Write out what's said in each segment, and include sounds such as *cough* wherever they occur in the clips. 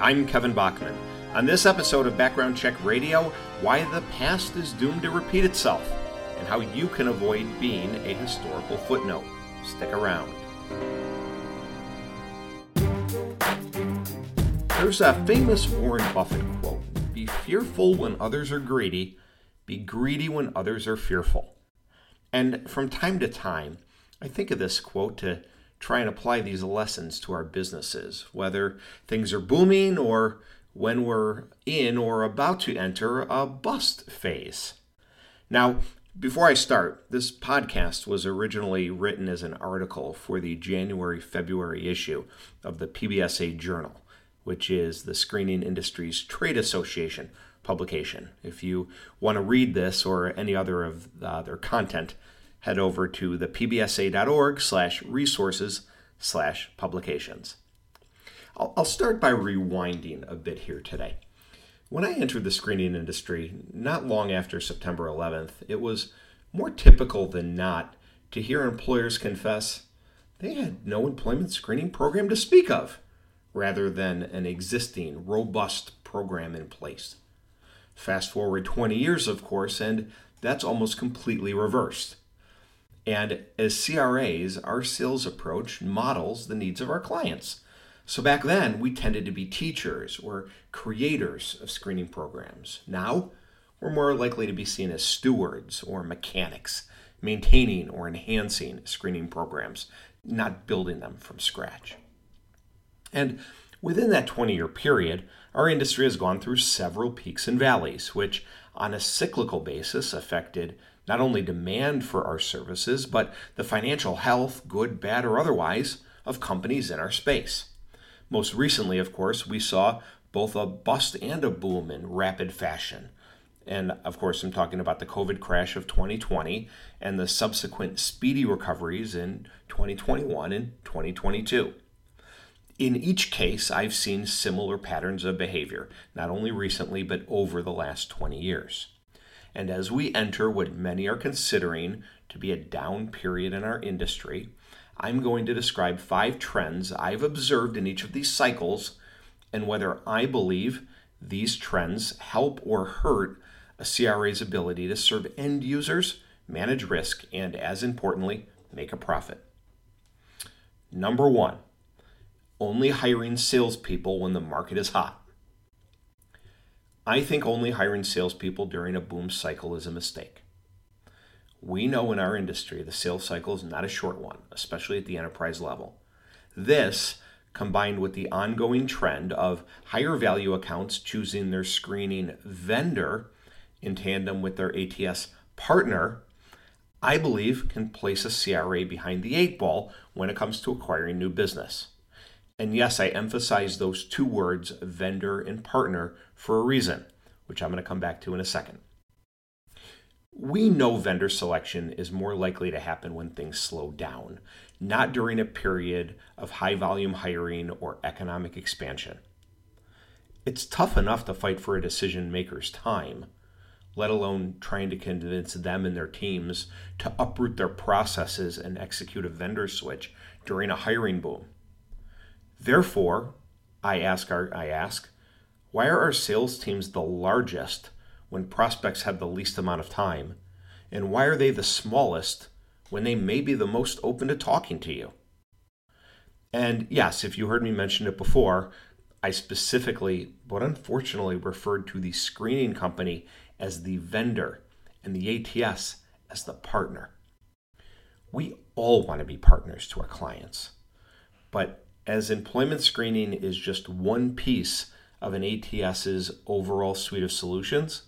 I'm Kevin Bachman. On this episode of Background Check Radio, why the past is doomed to repeat itself and how you can avoid being a historical footnote. Stick around. There's a famous Warren Buffett quote Be fearful when others are greedy, be greedy when others are fearful. And from time to time, I think of this quote to try and apply these lessons to our businesses, whether things are booming or when we're in or about to enter a bust phase. Now, before I start, this podcast was originally written as an article for the January February issue of the PBSA Journal, which is the Screening Industries Trade Association publication. If you want to read this or any other of uh, their content, head over to the pbsa.org slash resources slash publications. I'll, I'll start by rewinding a bit here today. When I entered the screening industry not long after September 11th, it was more typical than not to hear employers confess they had no employment screening program to speak of, rather than an existing robust program in place. Fast forward 20 years, of course, and that's almost completely reversed. And as CRAs, our sales approach models the needs of our clients. So back then, we tended to be teachers or creators of screening programs. Now, we're more likely to be seen as stewards or mechanics, maintaining or enhancing screening programs, not building them from scratch. And within that 20 year period, our industry has gone through several peaks and valleys, which on a cyclical basis affected not only demand for our services, but the financial health, good, bad, or otherwise, of companies in our space. Most recently, of course, we saw both a bust and a boom in rapid fashion. And of course, I'm talking about the COVID crash of 2020 and the subsequent speedy recoveries in 2021 and 2022. In each case, I've seen similar patterns of behavior, not only recently, but over the last 20 years. And as we enter what many are considering to be a down period in our industry, I'm going to describe five trends I've observed in each of these cycles and whether I believe these trends help or hurt a CRA's ability to serve end users, manage risk, and as importantly, make a profit. Number one, only hiring salespeople when the market is hot. I think only hiring salespeople during a boom cycle is a mistake. We know in our industry the sales cycle is not a short one, especially at the enterprise level. This, combined with the ongoing trend of higher value accounts choosing their screening vendor in tandem with their ATS partner, I believe can place a CRA behind the eight ball when it comes to acquiring new business. And yes, I emphasize those two words, vendor and partner, for a reason, which I'm going to come back to in a second. We know vendor selection is more likely to happen when things slow down, not during a period of high volume hiring or economic expansion. It's tough enough to fight for a decision maker's time, let alone trying to convince them and their teams to uproot their processes and execute a vendor switch during a hiring boom. Therefore, I ask our, I ask, why are our sales teams the largest when prospects have the least amount of time? And why are they the smallest when they may be the most open to talking to you? And yes, if you heard me mention it before, I specifically, but unfortunately, referred to the screening company as the vendor and the ATS as the partner. We all want to be partners to our clients, but as employment screening is just one piece of an ATS's overall suite of solutions,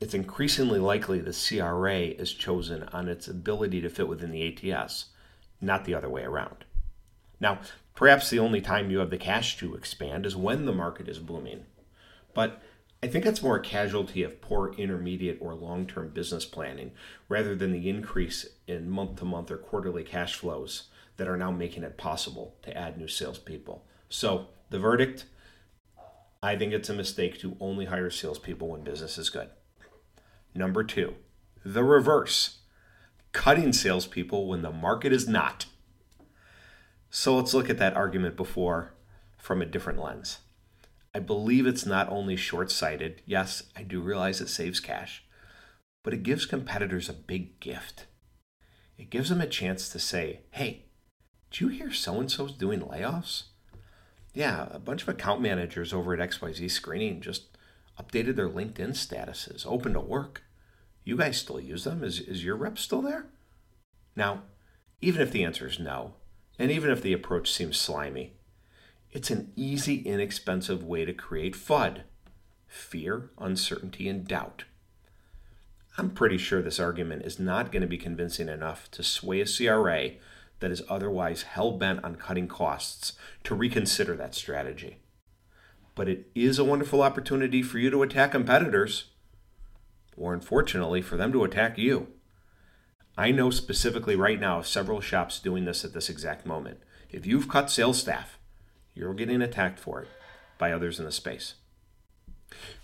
it's increasingly likely the CRA is chosen on its ability to fit within the ATS, not the other way around. Now, perhaps the only time you have the cash to expand is when the market is booming. But I think that's more a casualty of poor intermediate or long term business planning rather than the increase in month to month or quarterly cash flows that are now making it possible to add new salespeople. So the verdict I think it's a mistake to only hire salespeople when business is good. Number two, the reverse cutting salespeople when the market is not. So let's look at that argument before from a different lens. I believe it's not only short sighted, yes, I do realize it saves cash, but it gives competitors a big gift. It gives them a chance to say, hey, did you hear so and so's doing layoffs? Yeah, a bunch of account managers over at XYZ Screening just updated their LinkedIn statuses, open to work. You guys still use them? Is, is your rep still there? Now, even if the answer is no, and even if the approach seems slimy, it's an easy, inexpensive way to create FUD fear, uncertainty, and doubt. I'm pretty sure this argument is not going to be convincing enough to sway a CRA that is otherwise hell bent on cutting costs to reconsider that strategy. But it is a wonderful opportunity for you to attack competitors, or unfortunately, for them to attack you. I know specifically right now several shops doing this at this exact moment. If you've cut sales staff, you're getting attacked for it by others in the space.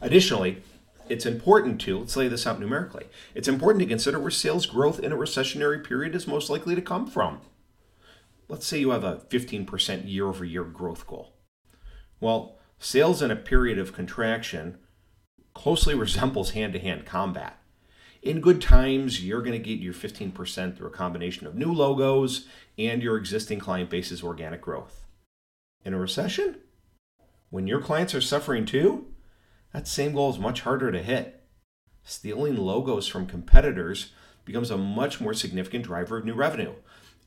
Additionally, it's important to, let's lay this out numerically, it's important to consider where sales growth in a recessionary period is most likely to come from. Let's say you have a 15% year over year growth goal. Well, sales in a period of contraction closely *laughs* resembles hand to hand combat. In good times, you're going to get your 15% through a combination of new logos and your existing client base's organic growth. In a recession, when your clients are suffering too, that same goal is much harder to hit. Stealing logos from competitors becomes a much more significant driver of new revenue.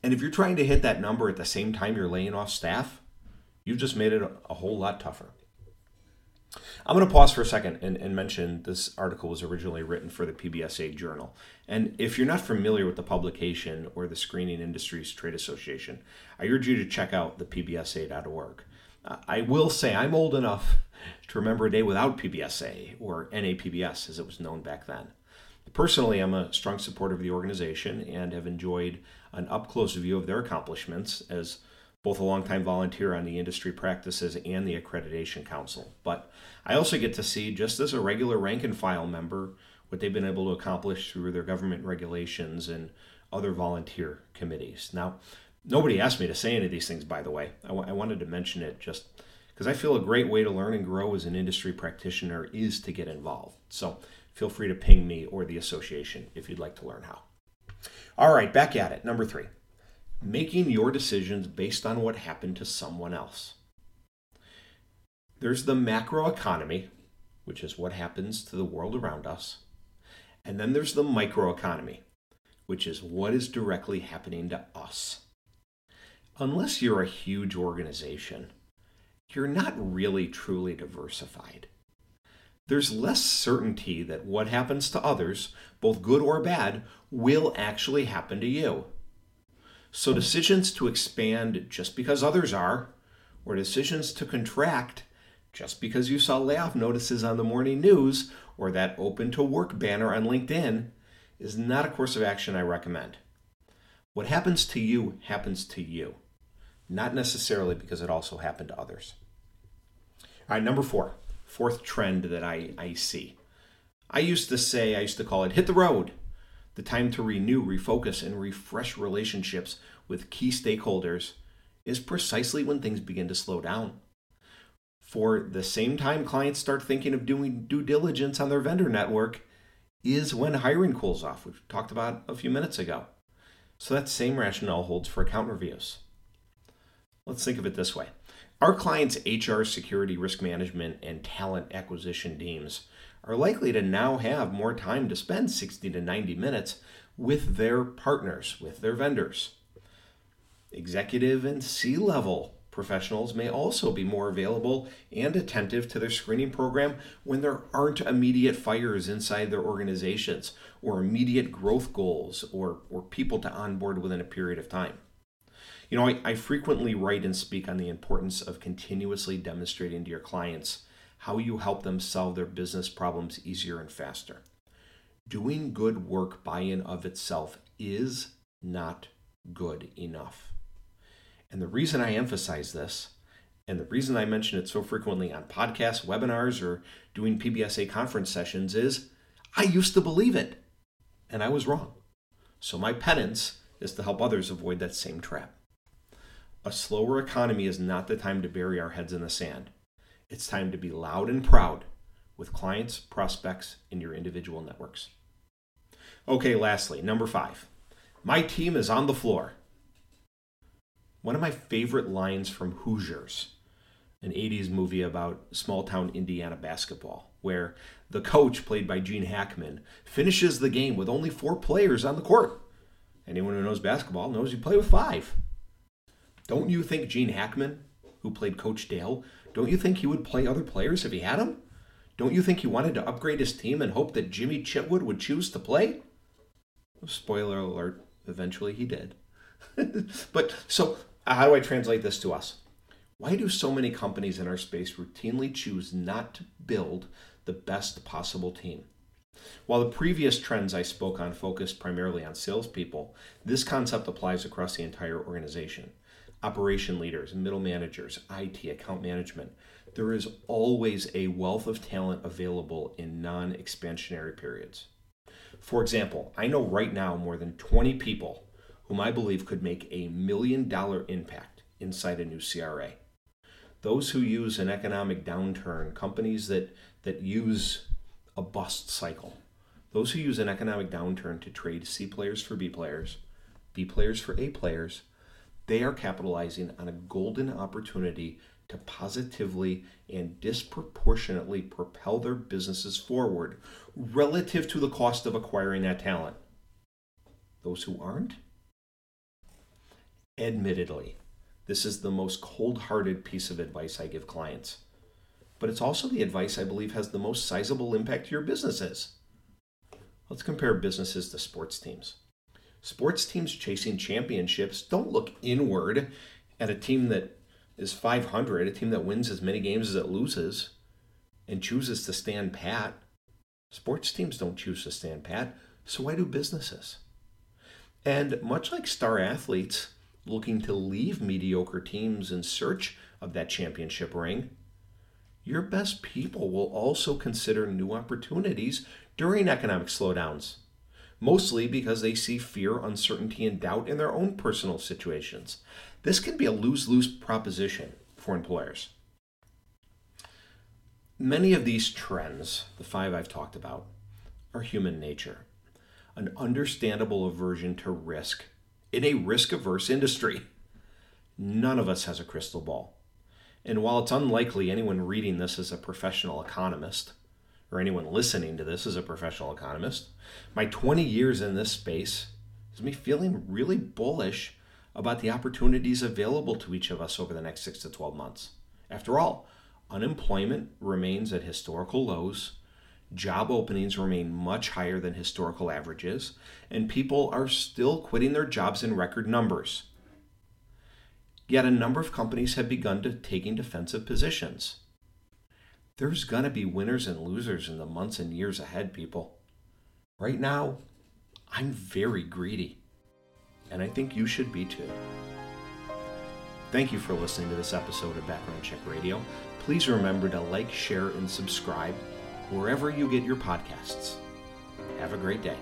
And if you're trying to hit that number at the same time you're laying off staff, you've just made it a whole lot tougher. I'm going to pause for a second and, and, mention this article was originally written for the PBSA Journal. And if you're not familiar with the publication or the Screening Industries Trade Association, I urge you to check out the pbsa.org. Uh, I will say I'm old enough to remember a day without PBSA, or NAPBS as it was known back then. Personally, I'm a strong supporter of the organization and have enjoyed an up close view of their accomplishments as both a longtime volunteer on the industry practices and the accreditation council. But I also get to see, just as a regular rank and file member, what they've been able to accomplish through their government regulations and other volunteer committees. Now, nobody asked me to say any of these things, by the way. I, w- I wanted to mention it just because I feel a great way to learn and grow as an industry practitioner is to get involved. So feel free to ping me or the association if you'd like to learn how. All right, back at it. Number three, making your decisions based on what happened to someone else. There's the macro economy, which is what happens to the world around us. And then there's the microeconomy, which is what is directly happening to us. Unless you're a huge organization, you're not really truly diversified. There's less certainty that what happens to others, both good or bad, will actually happen to you. So decisions to expand just because others are, or decisions to contract just because you saw layoff notices on the morning news or that open to work banner on LinkedIn, is not a course of action I recommend. What happens to you happens to you, not necessarily because it also happened to others. All right, number four, fourth trend that I, I see. I used to say, I used to call it hit the road. The time to renew, refocus, and refresh relationships with key stakeholders is precisely when things begin to slow down. For the same time clients start thinking of doing due diligence on their vendor network is when hiring cools off, which we talked about a few minutes ago. So that same rationale holds for account reviews. Let's think of it this way our clients' HR, security, risk management, and talent acquisition teams are likely to now have more time to spend 60 to 90 minutes with their partners, with their vendors. Executive and C level professionals may also be more available and attentive to their screening program when there aren't immediate fires inside their organizations or immediate growth goals or, or people to onboard within a period of time. You know, I, I frequently write and speak on the importance of continuously demonstrating to your clients how you help them solve their business problems easier and faster. Doing good work by and of itself is not good enough. And the reason I emphasize this, and the reason I mention it so frequently on podcasts, webinars, or doing PBSA conference sessions is I used to believe it, and I was wrong. So my penance is to help others avoid that same trap. A slower economy is not the time to bury our heads in the sand. It's time to be loud and proud with clients, prospects, and your individual networks. Okay, lastly, number five. My team is on the floor. One of my favorite lines from Hoosiers, an 80s movie about small town Indiana basketball, where the coach, played by Gene Hackman, finishes the game with only four players on the court. Anyone who knows basketball knows you play with five. Don't you think Gene Hackman, who played Coach Dale, don't you think he would play other players if he had them? Don't you think he wanted to upgrade his team and hope that Jimmy Chitwood would choose to play? Spoiler alert, eventually he did. *laughs* but so, how do I translate this to us? Why do so many companies in our space routinely choose not to build the best possible team? While the previous trends I spoke on focused primarily on salespeople, this concept applies across the entire organization. Operation leaders, middle managers, IT, account management. There is always a wealth of talent available in non expansionary periods. For example, I know right now more than 20 people whom I believe could make a million dollar impact inside a new CRA. Those who use an economic downturn, companies that, that use a bust cycle, those who use an economic downturn to trade C players for B players, B players for A players, they are capitalizing on a golden opportunity to positively and disproportionately propel their businesses forward relative to the cost of acquiring that talent. Those who aren't? Admittedly, this is the most cold hearted piece of advice I give clients. But it's also the advice I believe has the most sizable impact to your businesses. Let's compare businesses to sports teams. Sports teams chasing championships don't look inward at a team that is 500, a team that wins as many games as it loses, and chooses to stand pat. Sports teams don't choose to stand pat, so why do businesses? And much like star athletes looking to leave mediocre teams in search of that championship ring, your best people will also consider new opportunities during economic slowdowns, mostly because they see fear, uncertainty, and doubt in their own personal situations. This can be a lose lose proposition for employers. Many of these trends, the five I've talked about, are human nature, an understandable aversion to risk in a risk averse industry. None of us has a crystal ball. And while it's unlikely anyone reading this is a professional economist, or anyone listening to this is a professional economist, my 20 years in this space is me feeling really bullish about the opportunities available to each of us over the next six to 12 months. After all, unemployment remains at historical lows, job openings remain much higher than historical averages, and people are still quitting their jobs in record numbers. Yet a number of companies have begun to taking defensive positions. There's going to be winners and losers in the months and years ahead, people. Right now, I'm very greedy and I think you should be too. Thank you for listening to this episode of Background Check Radio. Please remember to like, share, and subscribe wherever you get your podcasts. Have a great day.